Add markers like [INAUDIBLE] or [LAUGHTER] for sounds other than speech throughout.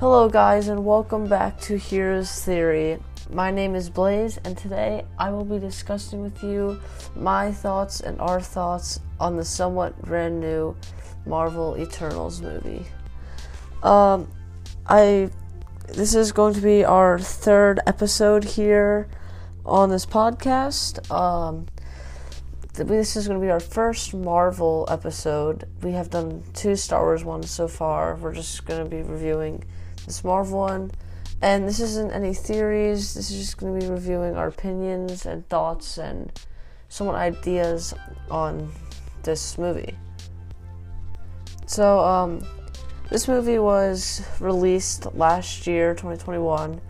Hello, guys, and welcome back to Hero's Theory. My name is Blaze, and today I will be discussing with you my thoughts and our thoughts on the somewhat brand new Marvel Eternals movie. Um, I this is going to be our third episode here on this podcast. Um, this is going to be our first Marvel episode. We have done two Star Wars ones so far. We're just going to be reviewing this Marvel one. And this isn't any theories, this is just going to be reviewing our opinions and thoughts and somewhat ideas on this movie. So, um, this movie was released last year, 2021,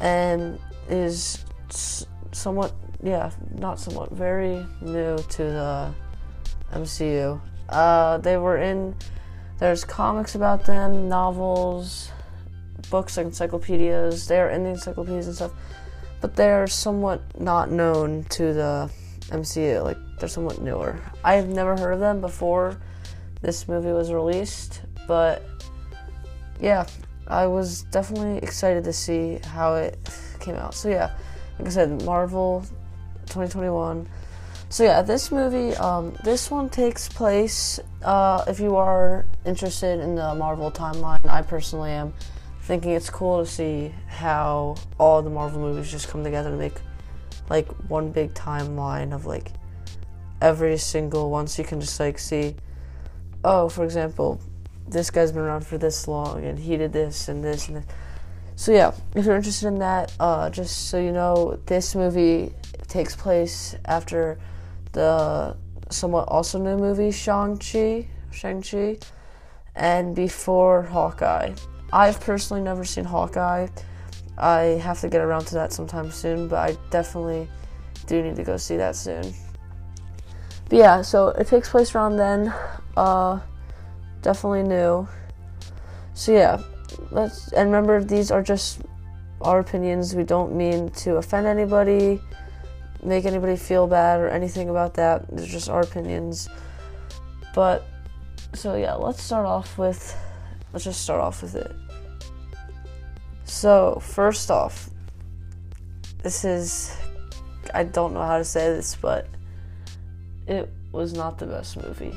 and is somewhat, yeah, not somewhat, very new to the MCU. Uh, they were in, there's comics about them, novels, books, like encyclopedias. They are in the encyclopedias and stuff, but they're somewhat not known to the MCU. Like, they're somewhat newer. I've never heard of them before this movie was released, but yeah, I was definitely excited to see how it came out. So yeah, like I said, Marvel 2021. So yeah, this movie, um, this one takes place. Uh, if you are interested in the Marvel timeline, I personally am thinking it's cool to see how all the Marvel movies just come together to make like one big timeline of like every single one, so you can just like see. Oh, for example, this guy's been around for this long and he did this and this and this. So yeah, if you're interested in that, uh, just so you know, this movie takes place after the somewhat also new movie Shang-Chi, Shang-Chi, and before Hawkeye. I've personally never seen Hawkeye. I have to get around to that sometime soon, but I definitely do need to go see that soon. But yeah, so it takes place around then. Uh, definitely new. So yeah, let's and remember these are just our opinions. We don't mean to offend anybody, make anybody feel bad or anything about that. They're just our opinions. But so yeah, let's start off with let's just start off with it. So, first off, this is I don't know how to say this, but it was not the best movie.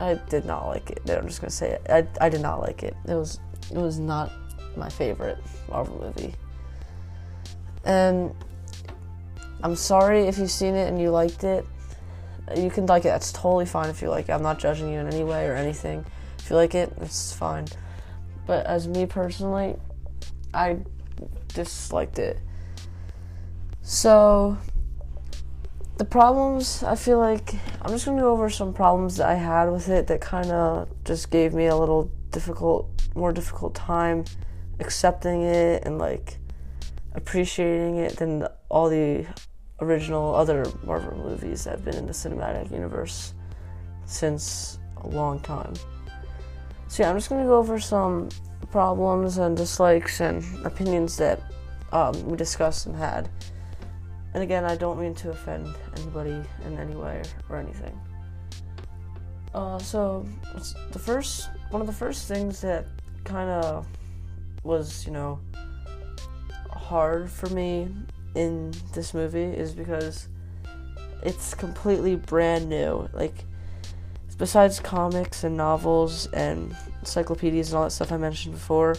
I did not like it. I'm just gonna say it. I, I did not like it. It was it was not my favorite Marvel movie. And I'm sorry if you've seen it and you liked it. You can like it. That's totally fine if you like it. I'm not judging you in any way or anything. If you like it, it's fine. But as me personally, I disliked it. So the problems I feel like I'm just gonna go over some problems that I had with it that kind of just gave me a little difficult, more difficult time accepting it and like appreciating it than the, all the original other Marvel movies that have been in the cinematic universe since a long time. So yeah, I'm just gonna go over some problems and dislikes and opinions that um, we discussed and had. And again, I don't mean to offend anybody in any way or anything. Uh, so the first one of the first things that kind of was, you know, hard for me in this movie is because it's completely brand new. Like besides comics and novels and encyclopedias and all that stuff I mentioned before,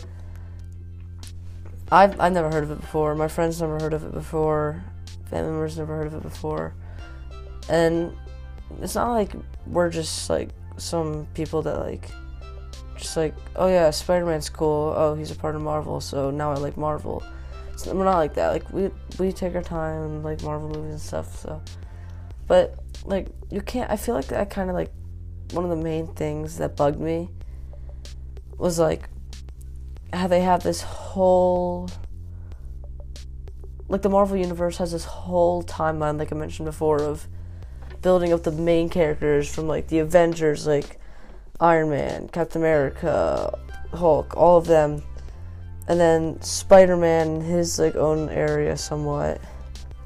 I've I've never heard of it before. My friends never heard of it before. Family members never heard of it before. And it's not like we're just like some people that like just like oh yeah Spider Man's cool. Oh he's a part of Marvel, so now I like Marvel. So we're not like that. Like we we take our time and like Marvel movies and stuff. So, but like you can't. I feel like that kind of like one of the main things that bugged me was like how they have this whole like the Marvel universe has this whole timeline like I mentioned before of building up the main characters from like the Avengers like Iron Man, Captain America, Hulk, all of them. And then Spider-Man his like own area somewhat.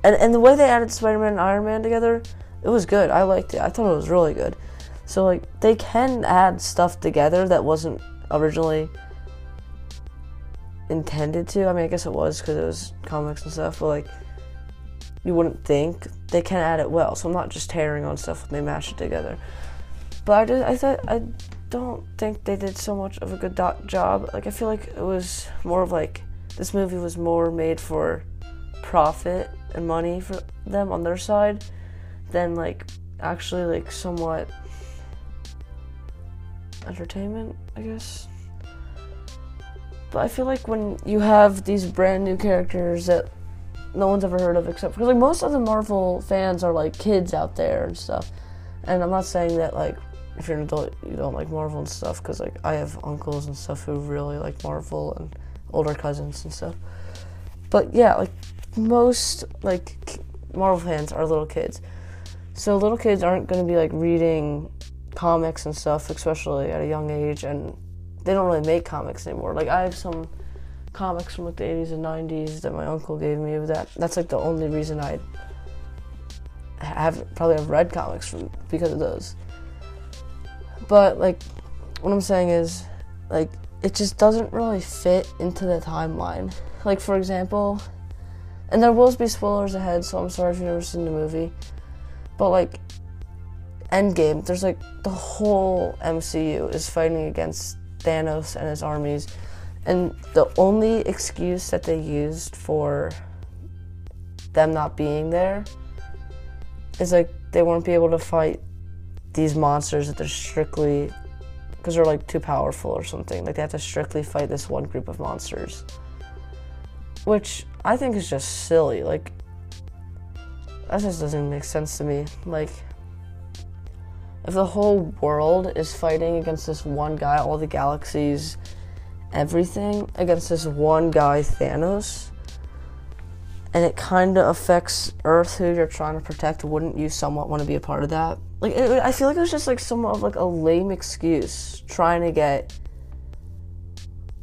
And and the way they added Spider-Man and Iron Man together, it was good. I liked it. I thought it was really good. So like they can add stuff together that wasn't originally intended to. I mean, I guess it was because it was comics and stuff, but like you wouldn't think they can add it well. So I'm not just tearing on stuff when they mash it together. But I just I thought I don't think they did so much of a good do- job. Like I feel like it was more of like this movie was more made for profit and money for them on their side than like actually like somewhat entertainment, I guess. But I feel like when you have these brand new characters that no one's ever heard of except because like most of the Marvel fans are like kids out there and stuff. And I'm not saying that like if you're an adult you don't like Marvel and stuff because like I have uncles and stuff who really like Marvel and older cousins and stuff. But yeah, like most like Marvel fans are little kids. So little kids aren't going to be like reading comics and stuff, especially at a young age, and they don't really make comics anymore. Like I have some comics from like the 80s and 90s that my uncle gave me. That that's like the only reason I have probably have read comics from because of those. But like, what I'm saying is, like, it just doesn't really fit into the timeline. Like for example, and there will be spoilers ahead, so I'm sorry if you've never seen the movie. But like Endgame, there's like the whole MCU is fighting against Thanos and his armies. And the only excuse that they used for them not being there is like they won't be able to fight these monsters that they're strictly because they're like too powerful or something. Like they have to strictly fight this one group of monsters. Which I think is just silly. Like that just doesn't make sense to me. Like if the whole world is fighting against this one guy, all the galaxies, everything against this one guy, Thanos, and it kind of affects Earth, who you're trying to protect, wouldn't you somewhat want to be a part of that? Like, it, I feel like it was just like somewhat of like a lame excuse trying to get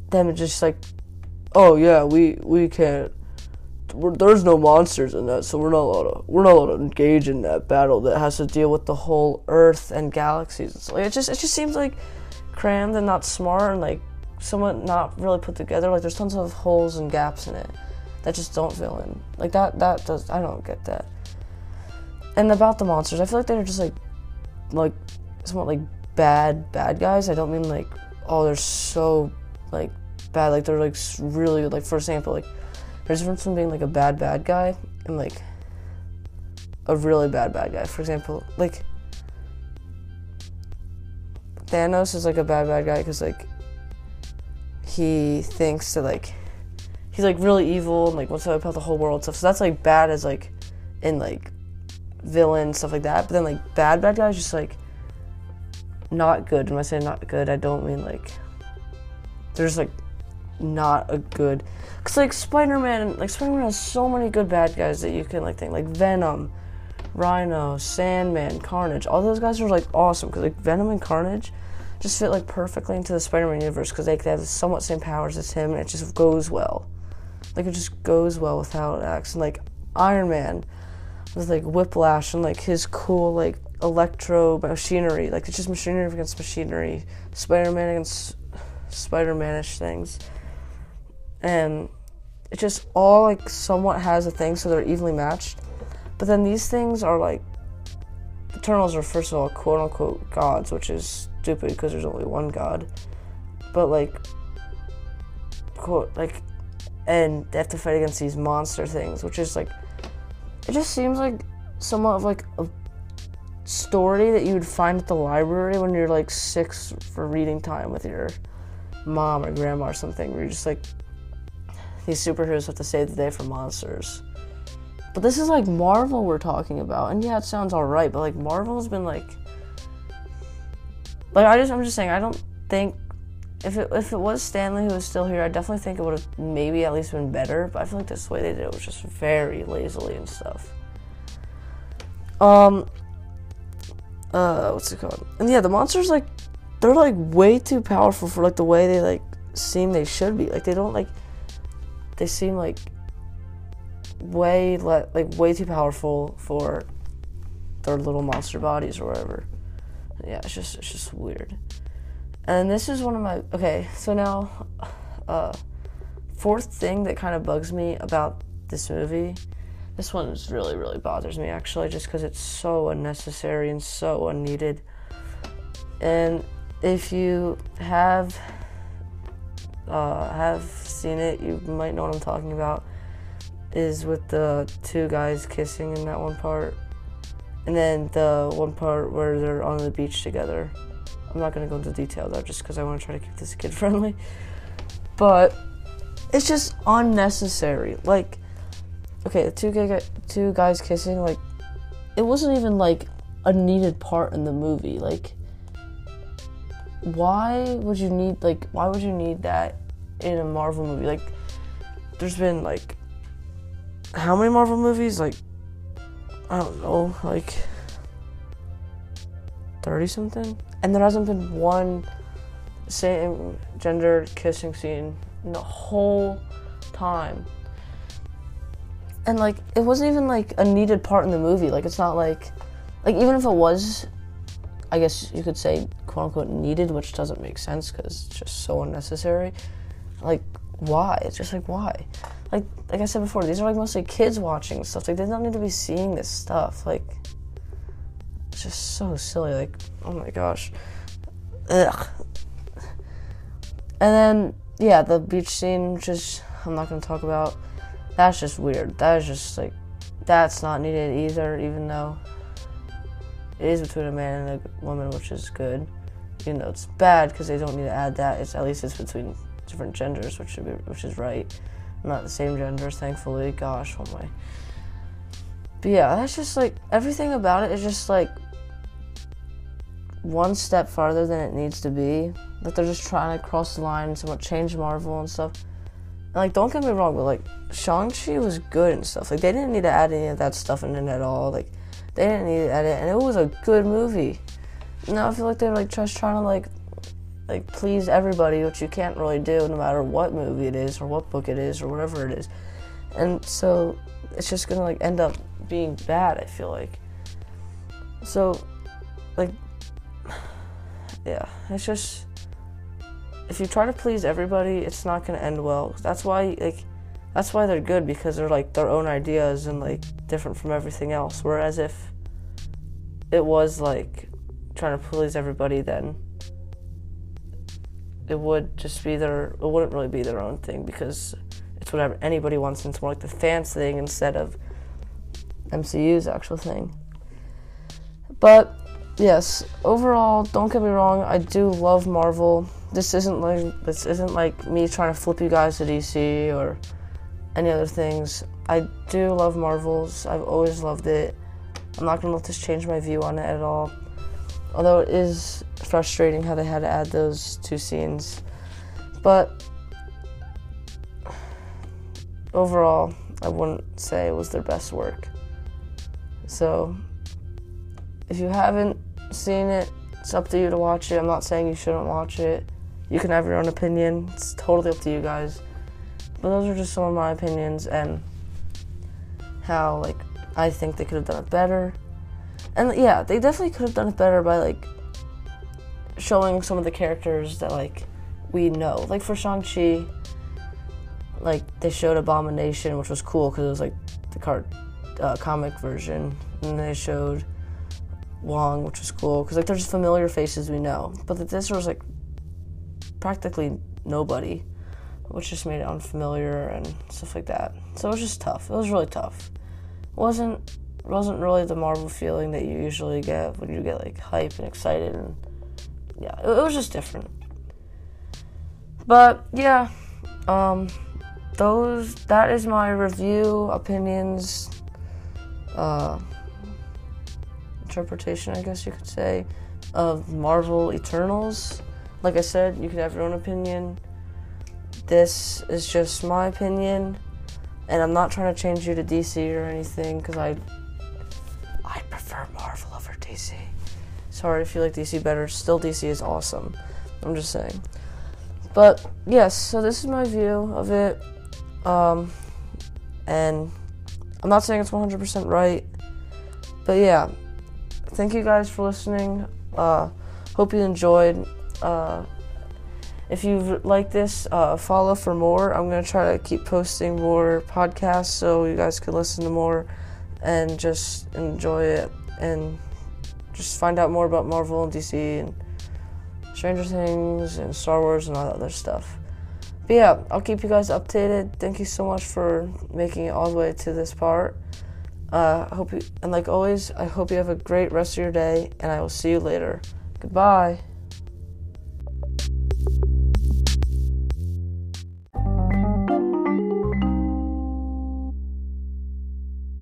them just like, oh yeah, we we can't there's no monsters in that, so we're not allowed to we're not allowed to engage in that battle that has to deal with the whole Earth and galaxies. It's like, it just it just seems like crammed and not smart and like somewhat not really put together. Like there's tons of holes and gaps in it that just don't fill in. Like that that does I don't get that. And about the monsters, I feel like they're just like like somewhat like bad bad guys. I don't mean like oh they're so like bad. Like they're like really like for example like there's a between being like a bad bad guy and like a really bad bad guy. For example, like Thanos is like a bad bad guy because like he thinks that like he's like really evil and like wants to wipe out the whole world stuff. So that's like bad as like in like villain stuff like that. But then like bad bad guys just like not good. When I say not good, I don't mean like there's like not a good because like spider-man like spider-man has so many good bad guys that you can like think like venom rhino sandman carnage all those guys are like awesome because like venom and carnage just fit like perfectly into the spider-man universe because they, they have somewhat same powers as him and it just goes well. Like it just goes well with how and like iron man with like whiplash and like his cool like electro machinery like it's just machinery against machinery spider-man against spider-manish things and it just all like somewhat has a thing, so they're evenly matched. But then these things are like Eternals are first of all quote unquote gods, which is stupid because there's only one god. But like quote like and they have to fight against these monster things, which is like it just seems like somewhat of like a story that you would find at the library when you're like six for reading time with your mom or grandma or something, where you're just like these superheroes have to save the day from monsters. But this is like Marvel we're talking about, and yeah, it sounds alright, but like Marvel's been like, like I just I'm just saying I don't think if it if it was Stan Lee who was still here, I definitely think it would have maybe at least been better. But I feel like this way they did it was just very lazily and stuff. Um, uh, what's it called? And yeah, the monsters like they're like way too powerful for like the way they like seem they should be. Like they don't like they seem like way le- like way too powerful for their little monster bodies or whatever. Yeah, it's just it's just weird. And this is one of my okay. So now, uh, fourth thing that kind of bugs me about this movie, this one really, really bothers me actually, just because it's so unnecessary and so unneeded. And if you have uh, have seen it, you might know what I'm talking about. Is with the two guys kissing in that one part, and then the one part where they're on the beach together. I'm not gonna go into detail though, just because I want to try to keep this [LAUGHS] kid friendly. But it's just unnecessary. Like, okay, the two guy, two guys kissing, like, it wasn't even like a needed part in the movie. Like, why would you need like why would you need that in a Marvel movie? Like, there's been like how many Marvel movies? Like, I don't know, like thirty something, and there hasn't been one same gender kissing scene in the whole time. And like it wasn't even like a needed part in the movie. Like it's not like like even if it was I guess you could say quote unquote needed, which doesn't make sense because it's just so unnecessary. Like why? It's just like why? Like like I said before, these are like mostly kids watching stuff. Like they don't need to be seeing this stuff. Like it's just so silly. Like oh my gosh, ugh. And then yeah, the beach scene, just I'm not gonna talk about. That's just weird. That is just like that's not needed either, even though it is between a man and a woman, which is good. You know, it's bad because they don't need to add that. It's at least it's between different genders, which should be, which is right. Not the same genders, thankfully. Gosh, oh my. But yeah, that's just like everything about it is just like one step farther than it needs to be. Like they're just trying to cross the line and somewhat change Marvel and stuff. And like, don't get me wrong, but like Shang-Chi was good and stuff. Like they didn't need to add any of that stuff in it at all. Like they didn't need to add it, and it was a good movie. Now I feel like they're like just trying to like like please everybody, which you can't really do no matter what movie it is or what book it is or whatever it is. And so it's just gonna like end up being bad, I feel like. So like [SIGHS] yeah, it's just if you try to please everybody, it's not gonna end well. That's why like that's why they're good because they're like their own ideas and like different from everything else. Whereas if it was like trying to please everybody, then it would just be their it wouldn't really be their own thing because it's whatever anybody wants and it's more like the fans thing instead of MCU's actual thing. But yes, overall, don't get me wrong, I do love Marvel. This isn't like this isn't like me trying to flip you guys to DC or any other things. I do love Marvels. I've always loved it. I'm not gonna let this change my view on it at all. Although it is frustrating how they had to add those two scenes. But overall, I wouldn't say it was their best work. So if you haven't seen it, it's up to you to watch it. I'm not saying you shouldn't watch it. You can have your own opinion. It's totally up to you guys. But those are just some of my opinions and how like I think they could have done it better. And yeah, they definitely could have done it better by like showing some of the characters that like we know. Like for Shang-Chi, like they showed Abomination, which was cool because it was like the cart uh, comic version, and they showed Wong, which was cool because like they're just familiar faces we know. But this was like practically nobody, which just made it unfamiliar and stuff like that. So it was just tough. It was really tough. It wasn't wasn't really the Marvel feeling that you usually get when you get like hype and excited and yeah, it, it was just different. But yeah, um, those that is my review opinions, uh, interpretation, I guess you could say, of Marvel Eternals. Like I said, you could have your own opinion. This is just my opinion, and I'm not trying to change you to DC or anything because I prefer Marvel over DC. Sorry if you like DC better. Still, DC is awesome. I'm just saying. But yes, so this is my view of it, um, and I'm not saying it's 100% right, but yeah. Thank you guys for listening. Uh, hope you enjoyed. Uh, If you like this, uh, follow for more. I'm gonna try to keep posting more podcasts so you guys can listen to more and just enjoy it and just find out more about Marvel and DC and Stranger Things and Star Wars and all that other stuff. But yeah, I'll keep you guys updated. Thank you so much for making it all the way to this part. Uh, I hope you, and like always, I hope you have a great rest of your day, and I will see you later. Goodbye.